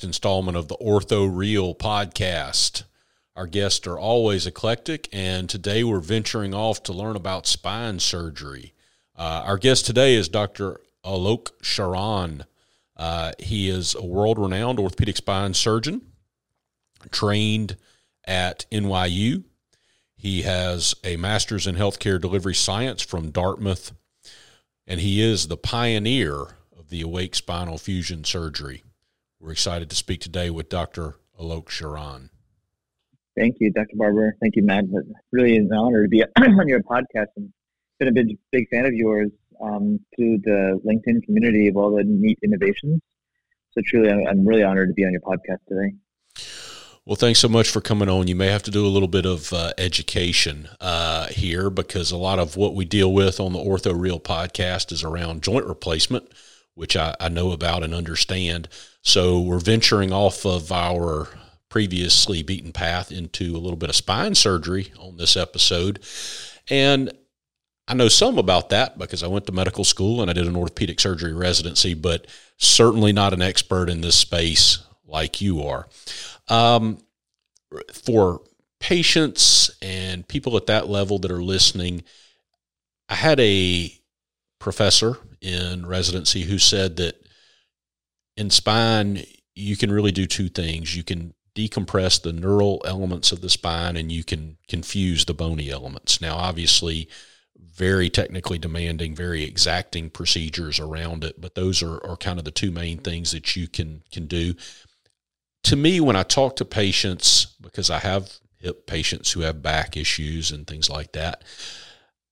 next installment of the Ortho Real podcast. Our guests are always eclectic, and today we're venturing off to learn about spine surgery. Uh, our guest today is Dr. Alok Sharan. Uh, he is a world renowned orthopedic spine surgeon, trained at NYU. He has a master's in healthcare delivery science from Dartmouth, and he is the pioneer of the awake spinal fusion surgery. We're excited to speak today with Dr. Alok Sharan. Thank you, Dr. Barber. Thank you, Matt. It's really an honor to be on your podcast and been a big, big fan of yours um, through the LinkedIn community of all the neat innovations. So truly, I'm, I'm really honored to be on your podcast today. Well, thanks so much for coming on. You may have to do a little bit of uh, education uh, here because a lot of what we deal with on the Ortho Real podcast is around joint replacement, which I, I know about and understand. So we're venturing off of our previously beaten path into a little bit of spine surgery on this episode. And I know some about that because I went to medical school and I did an orthopedic surgery residency, but certainly not an expert in this space like you are. Um, for patients and people at that level that are listening, I had a professor in residency who said that in spine, you can really do two things. You can decompress the neural elements of the spine and you can confuse the bony elements. Now, obviously, very technically demanding, very exacting procedures around it, but those are, are kind of the two main things that you can can do. To me, when I talk to patients, because I have hip patients who have back issues and things like that,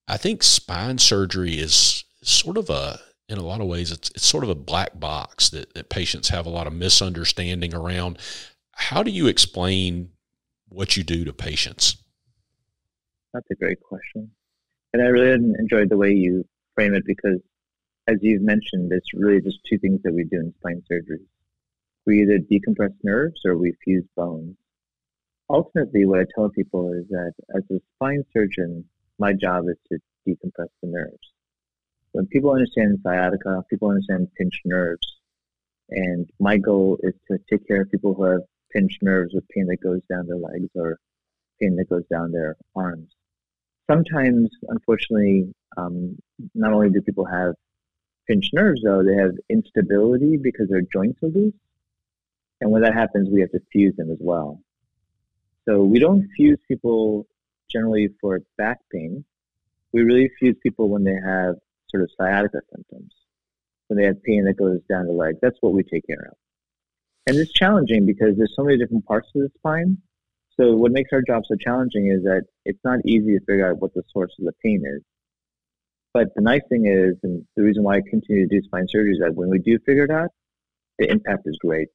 I think spine surgery is sort of a in a lot of ways it's it's sort of a black box that, that patients have a lot of misunderstanding around. How do you explain what you do to patients? That's a great question. And I really enjoyed the way you frame it because, as you've mentioned, it's really just two things that we do in spine surgery. We either decompress nerves or we fuse bones. Ultimately, what I tell people is that as a spine surgeon, my job is to decompress the nerves. When people understand sciatica, people understand pinched nerves. And my goal is to take care of people who have pinched nerves with pain that goes down their legs or pain that goes down their arms sometimes, unfortunately, um, not only do people have pinched nerves, though, they have instability because their joints are loose. And when that happens, we have to fuse them as well. So we don't fuse people generally for back pain. We really fuse people when they have sort of sciatica symptoms, when they have pain that goes down the leg, That's what we take care of. And it's challenging because there's so many different parts of the spine so what makes our job so challenging is that it's not easy to figure out what the source of the pain is. But the nice thing is, and the reason why I continue to do spine surgery is that when we do figure it out, the impact is great.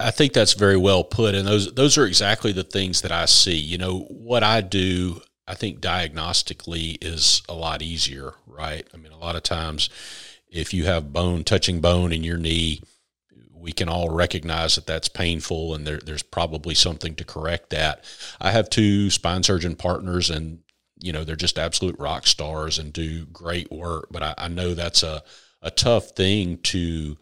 I think that's very well put, and those those are exactly the things that I see. You know, what I do, I think diagnostically is a lot easier, right? I mean, a lot of times, if you have bone touching bone in your knee, we can all recognize that that's painful and there, there's probably something to correct that. I have two spine surgeon partners and you know they're just absolute rock stars and do great work, but I, I know that's a, a tough thing to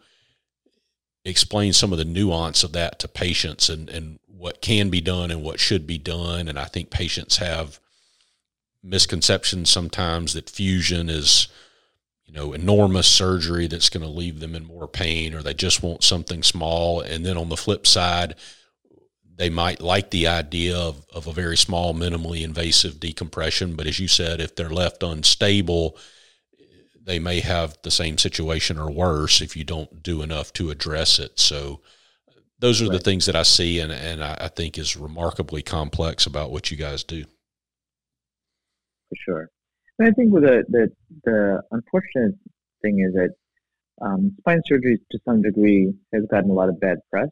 explain some of the nuance of that to patients and, and what can be done and what should be done. And I think patients have misconceptions sometimes that fusion is you know, enormous surgery that's going to leave them in more pain, or they just want something small. And then on the flip side, they might like the idea of, of a very small, minimally invasive decompression. But as you said, if they're left unstable, they may have the same situation or worse if you don't do enough to address it. So those are right. the things that I see and, and I, I think is remarkably complex about what you guys do. For sure. And I think with the, the, the unfortunate thing is that um, spine surgery, to some degree, has gotten a lot of bad press.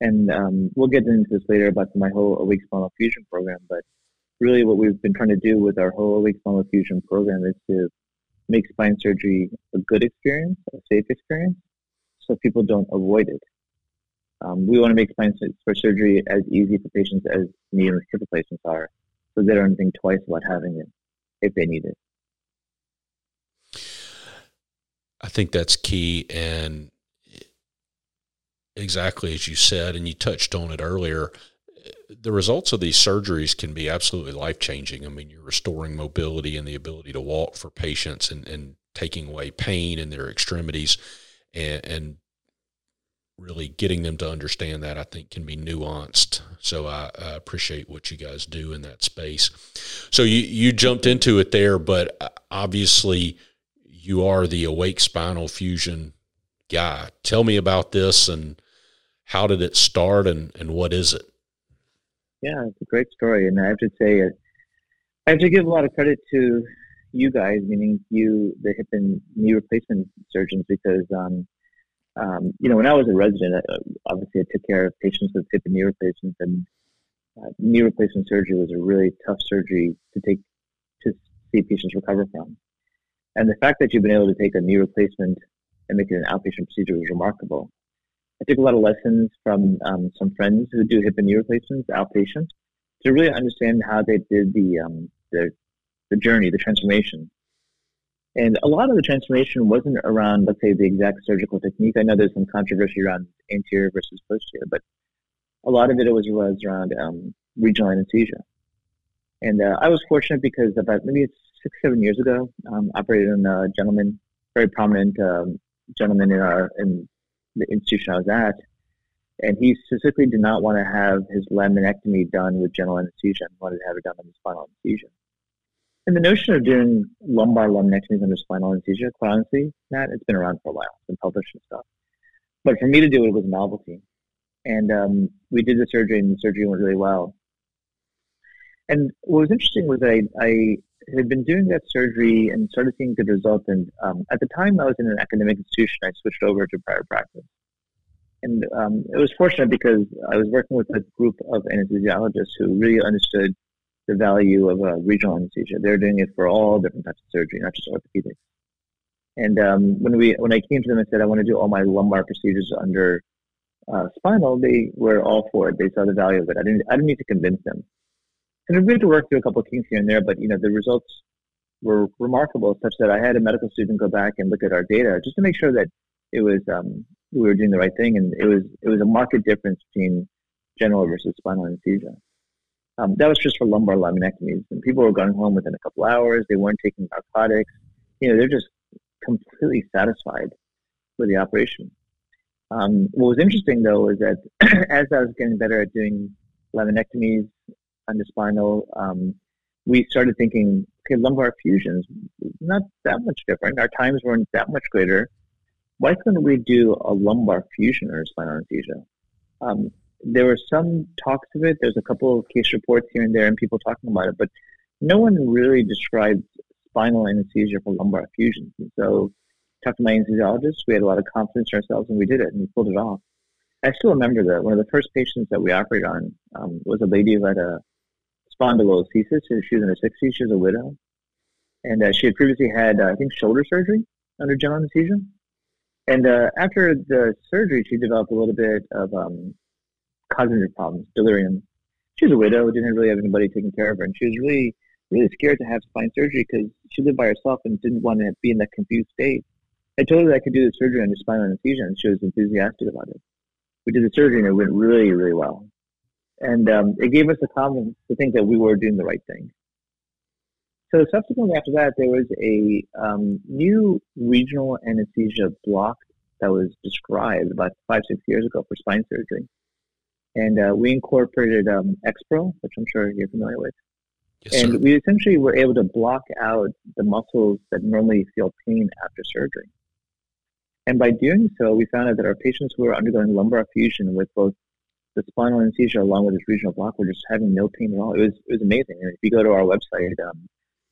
And um, we'll get into this later about my whole awake spinal fusion program. But really, what we've been trying to do with our whole awake spinal fusion program is to make spine surgery a good experience, a safe experience, so people don't avoid it. Um, we want to make spine surgery as easy for patients as knee and hip replacements are, so they don't think twice about having it if they need it. I think that's key. And exactly as you said, and you touched on it earlier, the results of these surgeries can be absolutely life changing. I mean, you're restoring mobility and the ability to walk for patients and, and taking away pain in their extremities and, and really getting them to understand that I think can be nuanced. So I, I, appreciate what you guys do in that space. So you you jumped into it there, but uh, obviously you are the awake spinal fusion guy. Tell me about this and how did it start and, and what is it? Yeah, it's a great story, and I have to say, it. I have to give a lot of credit to you guys, meaning you, the hip and knee replacement surgeons, because um, um, you know when I was a resident, uh, obviously I took care of patients with hip and knee replacements, and uh, knee replacement surgery was a really tough surgery to take to see patients recover from. And the fact that you've been able to take a knee replacement and make it an outpatient procedure was remarkable. I took a lot of lessons from um, some friends who do hip and knee replacements outpatient to really understand how they did the um, the, the journey, the transformation. And a lot of the transformation wasn't around, let's say, the exact surgical technique. I know there's some controversy around anterior versus posterior, but a lot of it was, was around um, regional anesthesia. And uh, I was fortunate because about maybe six, seven years ago, um, operated on a gentleman, very prominent um, gentleman in our in the institution I was at, and he specifically did not want to have his laminectomy done with general anesthesia. He wanted to have it done under spinal anesthesia. And the notion of doing lumbar laminectomies under spinal anesthesia, quite honestly, Matt, it's been around for a while. It's been published and stuff. But for me to do it was a novelty. And um, we did the surgery, and the surgery went really well. And what was interesting was I, I had been doing that surgery and started seeing good results. And um, at the time, I was in an academic institution. I switched over to private practice. And um, it was fortunate because I was working with a group of anesthesiologists who really understood the value of uh, regional anesthesia. They're doing it for all different types of surgery, not just orthopedics. And um, when we when I came to them and said I want to do all my lumbar procedures under uh, spinal, they were all for it. They saw the value of it. I didn't I didn't need to convince them. And we had to work through a couple of kinks here and there, but you know the results were remarkable, such that I had a medical student go back and look at our data just to make sure that it was um, we were doing the right thing, and it was it was a marked difference between general versus spinal anesthesia. Um, that was just for lumbar laminectomies, and people were going home within a couple hours. They weren't taking narcotics. You know, they're just completely satisfied with the operation. Um, what was interesting though is that as I was getting better at doing laminectomies under spinal, um, we started thinking, okay, lumbar fusions, not that much different. Our times weren't that much greater. Why couldn't we do a lumbar fusion or a spinal anesthesia? Um, there were some talks of it. There's a couple of case reports here and there and people talking about it, but no one really describes spinal anesthesia for lumbar fusions. And so talked to my anesthesiologist. We had a lot of confidence in ourselves and we did it and we pulled it off. I still remember that one of the first patients that we operated on um, was a lady who had a spondylolisthesis. She was in her 60s. She was a widow. And uh, she had previously had, uh, I think, shoulder surgery under general anesthesia. And uh, after the surgery, she developed a little bit of um, cognitive problems, delirium. She was a widow, didn't really have anybody taking care of her. And she was really, really scared to have spine surgery because she lived by herself and didn't want to be in that confused state. I told her that I could do the surgery under spinal anesthesia, and she was enthusiastic about it. We did the surgery, and it went really, really well and um, it gave us the confidence to think that we were doing the right thing. So subsequently after that, there was a um, new regional anesthesia block that was described about five, six years ago for spine surgery. And uh, we incorporated um, Exparel, which I'm sure you're familiar with. Yes, and sir. we essentially were able to block out the muscles that normally feel pain after surgery. And by doing so, we found out that our patients who were undergoing lumbar fusion with both the spinal anesthesia along with this regional block were just having no pain at all. It was it was amazing. And if you go to our website, um,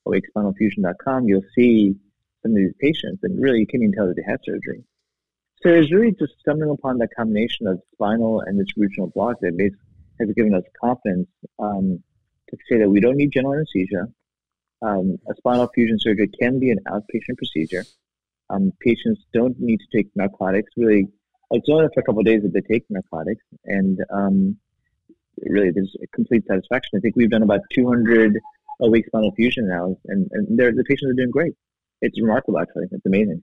awakespinalfusion.com, you'll see some of these patients, and really you can't even tell that they had surgery. So it's really just stumbling upon that combination of spinal and this regional block that has given us confidence um, to say that we don't need general anesthesia. Um, a spinal fusion surgery can be an outpatient procedure. Um, patients don't need to take narcotics. Really, it's only for a couple of days that they take narcotics, and um, really there's complete satisfaction. I think we've done about 200 awake spinal fusion now, and, and the patients are doing great. It's remarkable, actually. It's amazing.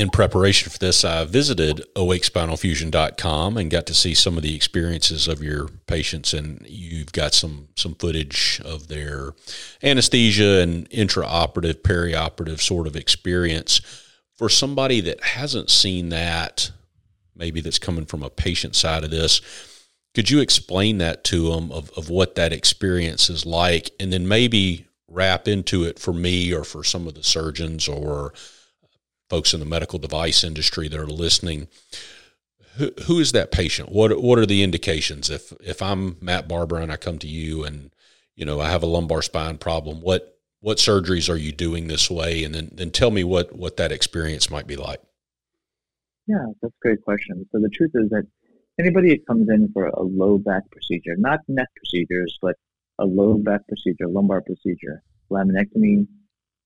In preparation for this, I visited awakespinalfusion.com and got to see some of the experiences of your patients. And you've got some, some footage of their anesthesia and intraoperative, perioperative sort of experience. For somebody that hasn't seen that, maybe that's coming from a patient side of this, could you explain that to them of, of what that experience is like? And then maybe wrap into it for me or for some of the surgeons or folks in the medical device industry that are listening. Who, who is that patient? What what are the indications? If if I'm Matt Barber and I come to you and you know I have a lumbar spine problem, what what surgeries are you doing this way? And then then tell me what what that experience might be like. Yeah, that's a great question. So the truth is that anybody who comes in for a low back procedure, not neck procedures, but a low back procedure, lumbar procedure, laminectomy,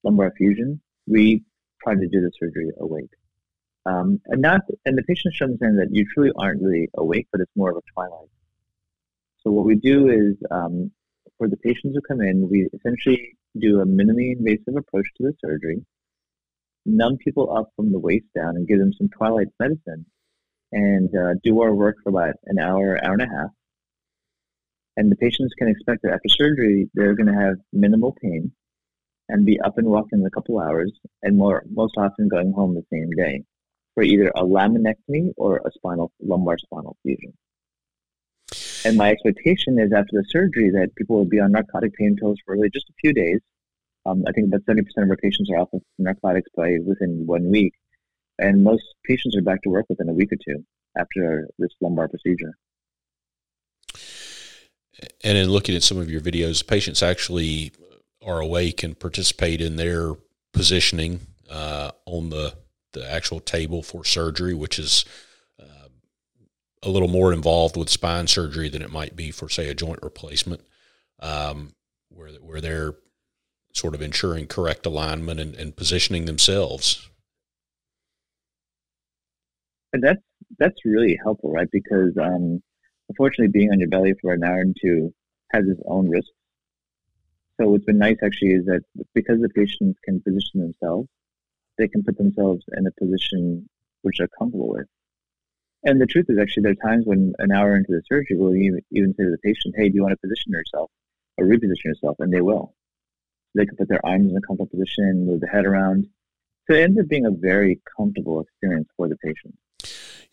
lumbar fusion, we try to do the surgery awake. Um, and not, and the patients should understand that you truly aren't really awake, but it's more of a twilight. So what we do is, um, for the patients who come in, we essentially do a minimally invasive approach to the surgery, numb people up from the waist down, and give them some twilight medicine, and uh, do our work for about an hour, hour and a half. And the patients can expect that after surgery, they're going to have minimal pain and be up and walking in a couple hours, and more most often going home the same day for either a laminectomy or a spinal lumbar spinal fusion. And my expectation is after the surgery that people will be on narcotic pain pills for really just a few days. Um, I think about 70% of our patients are off of narcotics by within one week. And most patients are back to work within a week or two after this lumbar procedure. And in looking at some of your videos, patients actually are awake and participate in their positioning uh, on the the actual table for surgery, which is uh, a little more involved with spine surgery than it might be for, say, a joint replacement, um, where where they're sort of ensuring correct alignment and, and positioning themselves. And that's that's really helpful, right? Because um, unfortunately, being on your belly for an hour and two has its own risks so what's been nice actually is that because the patients can position themselves, they can put themselves in a position which they're comfortable with. And the truth is actually there are times when an hour into the surgery we'll even, even say to the patient, hey, do you want to position yourself or reposition yourself? And they will. They can put their arms in a comfortable position, move the head around. So it ends up being a very comfortable experience for the patient.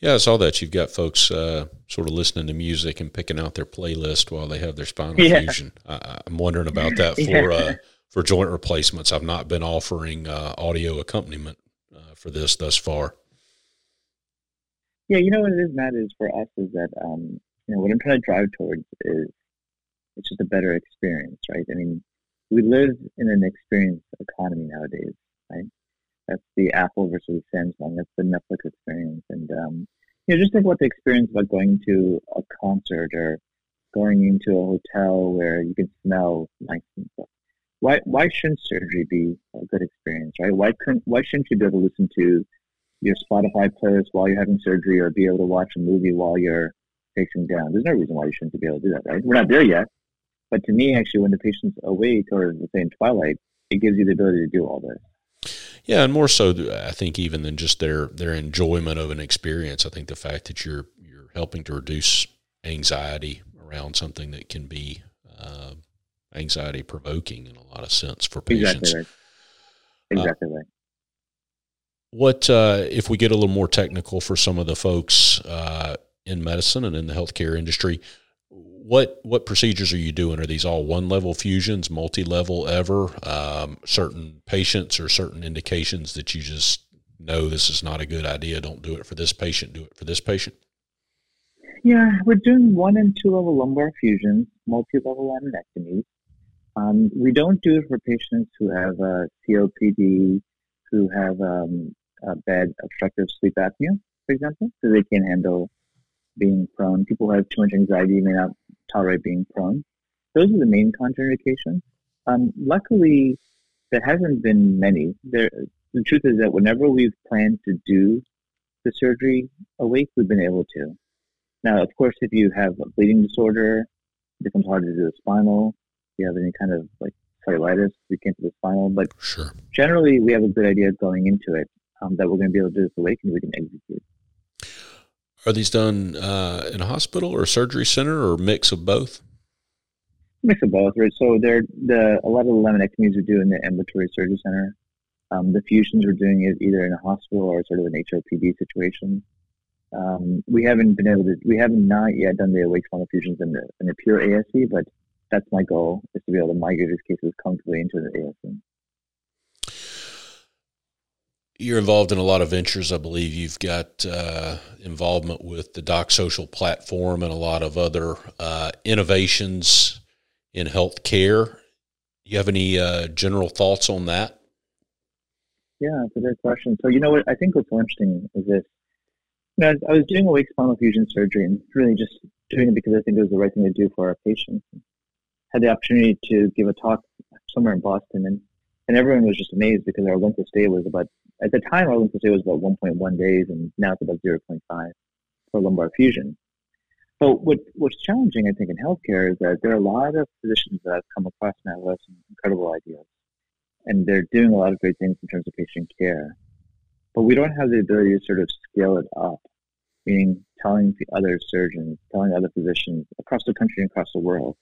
Yeah, I saw that. You've got folks uh, sort of listening to music and picking out their playlist while they have their spinal yeah. fusion. I, am wondering about that for yeah. uh, for joint replacements. I've not been offering uh, audio accompaniment uh, for this thus far. Yeah, you know what it is, Matt, is for us is that um, you know what I'm trying to drive towards is it's just a better experience, right? I mean, we live in an experience economy nowadays, right? That's the Apple versus Samsung. That's the Netflix experience. And, um, you know, just think about the experience about going to a concert or going into a hotel where you can smell nice and stuff. Why, why shouldn't surgery be a good experience, right? Why couldn't, why shouldn't you be able to listen to your Spotify playlist while you're having surgery or be able to watch a movie while you're facing down? There's no reason why you shouldn't be able to do that, right? We're not there yet. But to me, actually, when the patient's awake or say in twilight, it gives you the ability to do all this. Yeah, and more so, I think even than just their their enjoyment of an experience. I think the fact that you're you're helping to reduce anxiety around something that can be uh, anxiety provoking in a lot of sense for patients. Exactly right. Exactly uh, right. What uh, if we get a little more technical for some of the folks uh, in medicine and in the healthcare industry? What what procedures are you doing? Are these all one level fusions, multi level ever? Um, certain patients or certain indications that you just know this is not a good idea. Don't do it for this patient. Do it for this patient. Yeah, we're doing one and two level lumbar fusions, multi level laminectomies. Um, we don't do it for patients who have uh, COPD, who have um, bad obstructive sleep apnea, for example, so they can't handle being prone. People who have too much anxiety may not tolerate being prone. Those are the main contraindications. Um, luckily, there hasn't been many. There, the truth is that whenever we've planned to do the surgery awake, we've been able to. Now, of course, if you have a bleeding disorder, it becomes hard to do the spinal. If you have any kind of like cellulitis, we can't do the spinal. But sure. generally, we have a good idea going into it. um, that we're going to be able to do this awake and we can execute. Are these done uh, in a hospital or a surgery center or a mix of both? Mix of both, right? So they're the a lot of the laminectomies we do in the ambulatory surgery center. Um, the fusions we're doing is either in a hospital or sort of an HOPD situation. Um, we haven't been able to, we have not yet done the awake spinal fusions in the, in the pure ASC, but that's my goal is to be able to migrate these cases comfortably into the ASC. You're involved in a lot of ventures. I believe you've got uh, involvement with the Doc Social platform and a lot of other uh, innovations in healthcare. Do you have any uh, general thoughts on that? Yeah, it's a good question. So, you know what? I think what's interesting is this you know, I was doing awake spinal fusion surgery and really just doing it because I think it was the right thing to do for our patients. Had the opportunity to give a talk somewhere in Boston, and, and everyone was just amazed because our length of stay was about, at the time, our length stay was about 1.1 days, and now it's about 0.5 for lumbar fusion. So what, what's challenging, I think, in healthcare is that there are a lot of physicians that I've come across now with some incredible ideas. And they're doing a lot of great things in terms of patient care but we don't have the ability to sort of scale it up, meaning telling other surgeons, telling other physicians across the country and across the world.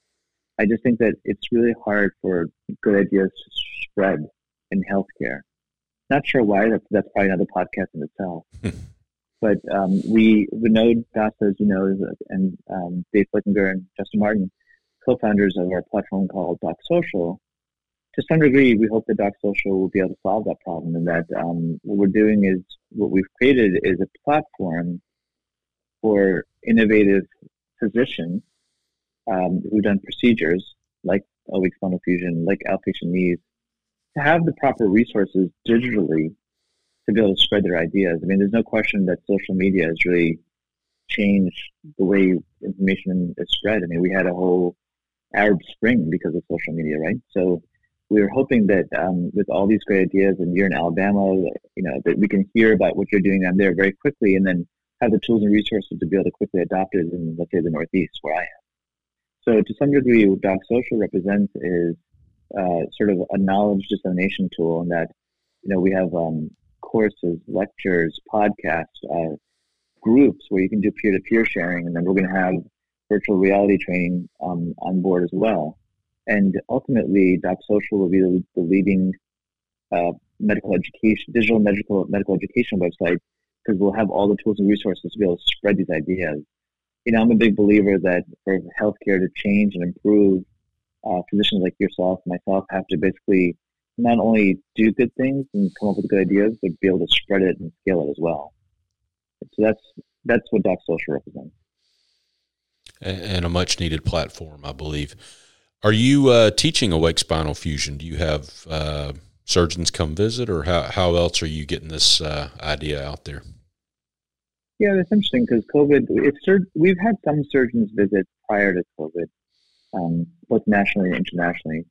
I just think that it's really hard for good ideas to spread in healthcare. Not sure why. That's, that's probably another podcast in itself. but um, we, Vinod Dasa, as you know, and um, Dave Flickinger and Justin Martin, co-founders of our platform called Doc Social, to some degree, we hope that Doc Social will be able to solve that problem, and that um, what we're doing is what we've created is a platform for innovative physicians um, who've done procedures like awake spinal fusion, like outpatient knees, to have the proper resources digitally to be able to spread their ideas. I mean, there's no question that social media has really changed the way information is spread. I mean, we had a whole Arab Spring because of social media, right? So we were hoping that um, with all these great ideas, and you're in Alabama, you know, that we can hear about what you're doing down there very quickly, and then have the tools and resources to be able to quickly adopt it in, let's say, the Northeast where I am. So, to some degree, what Doc Social represents is uh, sort of a knowledge dissemination tool, in that you know we have um, courses, lectures, podcasts, uh, groups where you can do peer-to-peer sharing, and then we're going to have virtual reality training um, on board as well. And ultimately, Doc Social will be the, the leading uh, medical education, digital medical medical education website because we'll have all the tools and resources to be able to spread these ideas. You know, I'm a big believer that for healthcare to change and improve, uh, physicians like yourself, myself, have to basically not only do good things and come up with good ideas, but be able to spread it and scale it as well. So that's that's what Doc Social represents. And a much needed platform, I believe. Are you uh, teaching awake spinal fusion? Do you have uh, surgeons come visit, or how, how else are you getting this uh, idea out there? Yeah, that's interesting because COVID. It's we've had some surgeons visit prior to COVID, um, both nationally and internationally.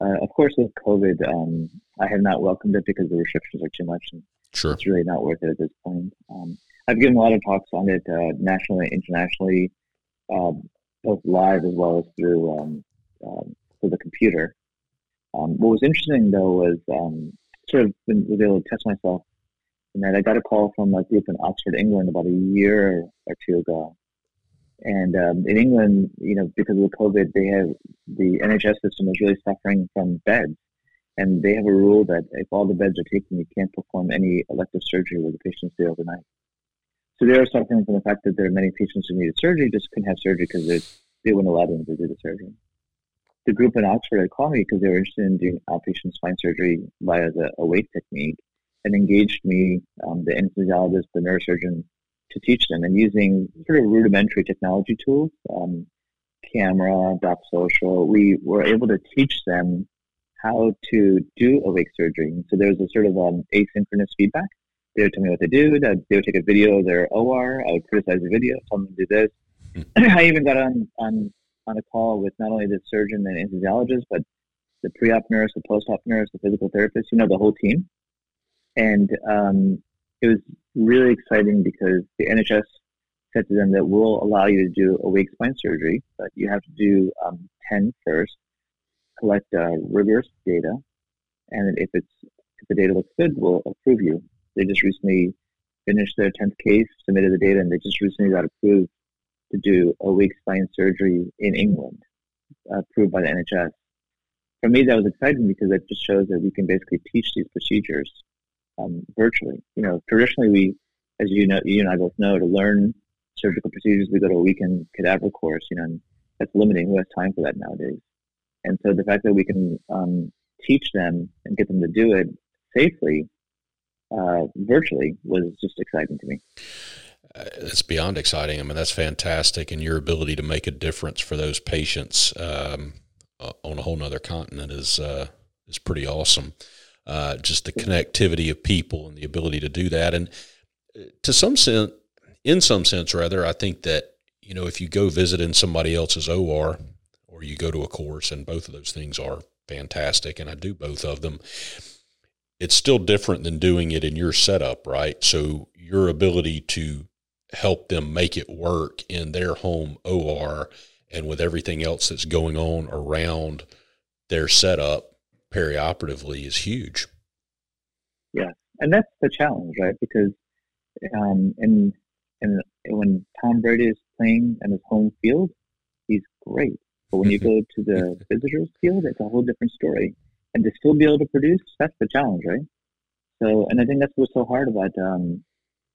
Uh, of course, with COVID, um, I have not welcomed it because the restrictions are too much, and sure. it's really not worth it at this point. Um, I've given a lot of talks on it uh, nationally and internationally, um, both live as well as through um, um, for the computer. Um, what was interesting though was um, sort of been, was able to test myself, and that I got a call from a group in Oxford, England, about a year or two ago. And um, in England, you know, because of the COVID, they have the NHS system is really suffering from beds, and they have a rule that if all the beds are taken, you can't perform any elective surgery where the patients stay overnight. So they are suffering from the fact that there are many patients who needed surgery just couldn't have surgery because they wouldn't allow them to do the surgery the group in Oxford had called me because they were interested in doing outpatient spine surgery via the awake technique and engaged me, um, the anesthesiologist, the neurosurgeon, to teach them and using sort of rudimentary technology tools, um, camera, Doc Social. We were able to teach them how to do awake surgery. So there was a sort of um, asynchronous feedback. They would tell me what to do. They would take a video of their OR. I would criticize the video, tell them to do this. Hmm. I even got on on on a call with not only the surgeon and anesthesiologist, but the pre-op nurse, the post-op nurse, the physical therapist, you know, the whole team. And um, it was really exciting because the NHS said to them that we'll allow you to do a awake spine surgery, but you have to do um, 10 first, collect uh, rigorous data, and if it's if the data looks good, we'll approve you. They just recently finished their 10th case, submitted the data, and they just recently got approved to do a week spine surgery in England, approved by the NHS. For me, that was exciting because it just shows that we can basically teach these procedures um, virtually. You know, traditionally we, as you know, you and I both know, to learn surgical procedures, we go to a weekend cadaver course. You know, and that's limiting. Who has time for that nowadays? And so the fact that we can um, teach them and get them to do it safely uh, virtually was just exciting to me. Uh, it's beyond exciting. I mean, that's fantastic, and your ability to make a difference for those patients um, on a whole nother continent is uh, is pretty awesome. Uh, just the connectivity of people and the ability to do that, and uh, to some sense, in some sense, rather, I think that you know if you go visit in somebody else's OR or you go to a course, and both of those things are fantastic, and I do both of them it's still different than doing it in your setup, right? So your ability to help them make it work in their home OR and with everything else that's going on around their setup perioperatively is huge. Yeah, and that's the challenge, right? Because um, and and when Tom Brady is playing in his home field, he's great. But when you go to the visitors field, it's a whole different story and to still be able to produce, that's the challenge, right? So, and I think that's what's so hard about um,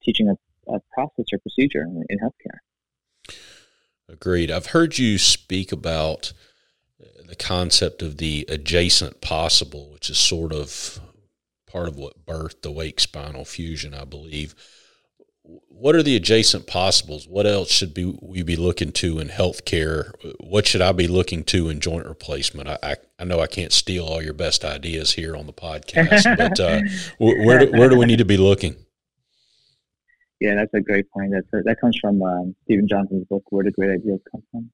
teaching a, a, process or procedure in, in healthcare. Agreed. I've heard you speak about the concept of the adjacent possible, which is sort of part of what birthed the wake spinal fusion, I believe what are the adjacent possibles? What else should be we be looking to in healthcare? What should I be looking to in joint replacement? I, I, I know I can't steal all your best ideas here on the podcast, but uh, where do, where do we need to be looking? Yeah, that's a great point. That's a, that comes from um, Steven Johnson's book, "Where Do Great Ideas Come From?"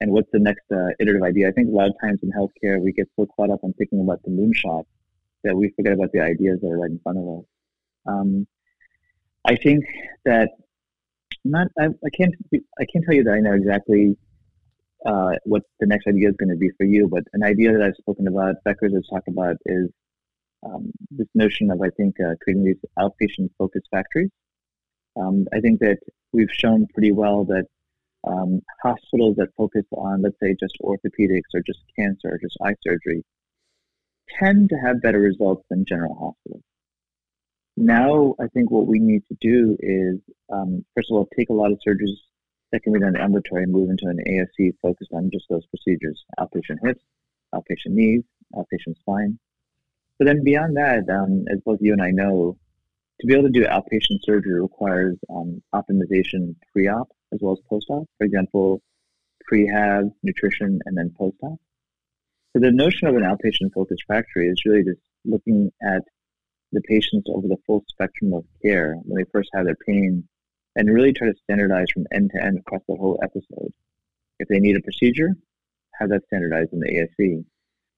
And what's the next uh, iterative idea? I think a lot of times in healthcare we get so caught up on thinking about the moonshot that we forget about the ideas that are right in front of us. Um, I think that not I, I can't I can't tell you that I know exactly uh, what the next idea is going to be for you, but an idea that I've spoken about, Becker's has talked about, is um, this notion of I think uh, creating these outpatient focused factories. Um, I think that we've shown pretty well that um, hospitals that focus on, let's say, just orthopedics or just cancer or just eye surgery tend to have better results than general hospitals now I think what we need to do is, um, first of all, take a lot of surgeries that can be done ambulatory and move into an ASC focused on just those procedures, outpatient hips, outpatient knees, outpatient spine. But then beyond that, um, as both you and I know, to be able to do outpatient surgery requires um, optimization pre-op as well as post-op. For example, prehab, nutrition, and then post-op. So the notion of an outpatient focused factory is really just looking at the patients over the full spectrum of care when they first have their pain and really try to standardize from end to end across the whole episode. If they need a procedure, have that standardized in the ASC.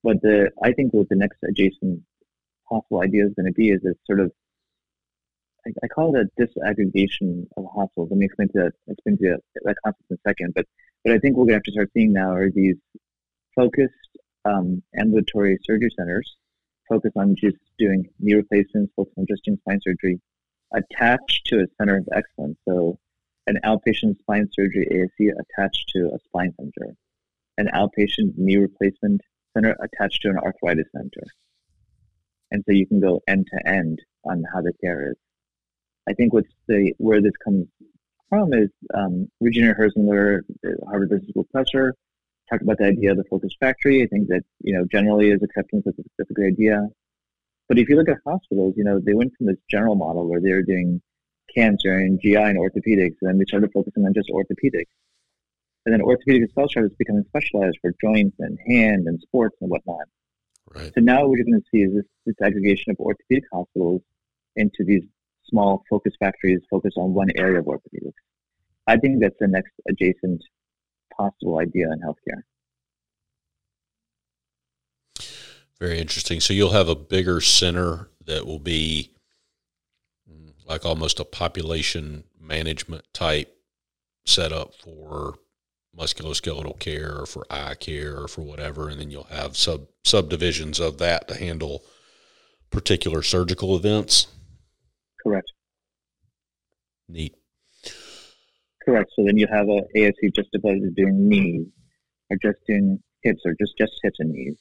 But the I think what the next adjacent possible idea is going to be is this sort of I, I call it a disaggregation of hospitals. Let me explain to explain to that, concept in a second. But but I think we're going to have to start seeing now are these focused um, ambulatory surgery centers focused on just doing knee replacements, focus on just doing spine surgery, attached to a center of excellence. So an outpatient spine surgery ASC attached to a spine center, an outpatient knee replacement center attached to an arthritis center. And so you can go end to end on how the care is. I think what's the where this comes from is um, Regina Herzlinger, Harvard Business School professor, talked about the idea of the focus factory. I think that, you know, generally is acceptance that's a, that's a good idea. But if you look at hospitals, you know, they went from this general model where they were doing cancer and GI and orthopedics, and then they started focusing on just orthopedics. And then orthopedic itself started becoming specialized for joints and hand and sports and whatnot. Right. So now what you're going to see is this, this aggregation of orthopedic hospitals into these small focus factories focused on one area of orthopedics. I think that's the next adjacent possible idea in healthcare. Very interesting. So you'll have a bigger center that will be mm, like almost a population management type setup for musculoskeletal care or for eye care or for whatever, and then you'll have sub subdivisions of that to handle particular surgical events. Correct. Neat. Correct. So then you have a ASC just devoted to doing knees, or just doing hips, or just just hips and knees,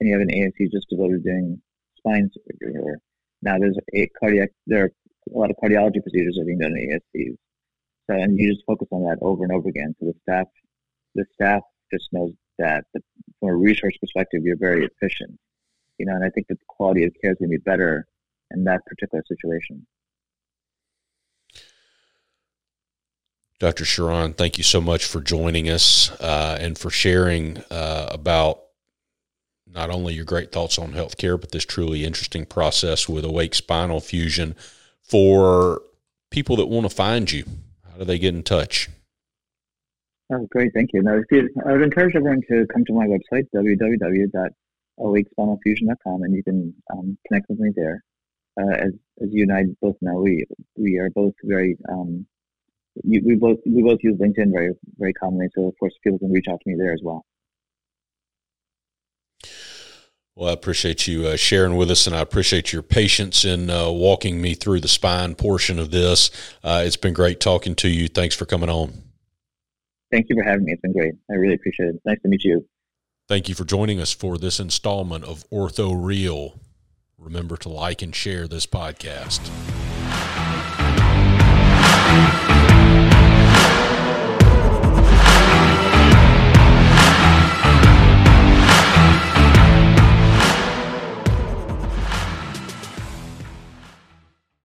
and you have an ASC just devoted to doing spine surgery. Or now there's a cardiac. There are a lot of cardiology procedures are being done in ASCs. So and you just focus on that over and over again. So the staff, the staff just knows that the, from a research perspective, you're very efficient. You know, and I think that the quality of care is going to be better in that particular situation. Dr. Sharan, thank you so much for joining us uh, and for sharing uh, about not only your great thoughts on healthcare, but this truly interesting process with Awake Spinal Fusion. For people that want to find you, how do they get in touch? Oh, great. Thank you. Now, you, I would encourage everyone to come to my website, www.awakespinalfusion.com, and you can um, connect with me there. Uh, as, as you and I both know, we, we are both very um, we, we both we both use LinkedIn very very commonly, so of course people can reach out to me there as well. Well, I appreciate you uh, sharing with us, and I appreciate your patience in uh, walking me through the spine portion of this. Uh, it's been great talking to you. Thanks for coming on. Thank you for having me. It's been great. I really appreciate it. Nice to meet you. Thank you for joining us for this installment of Ortho Real. Remember to like and share this podcast.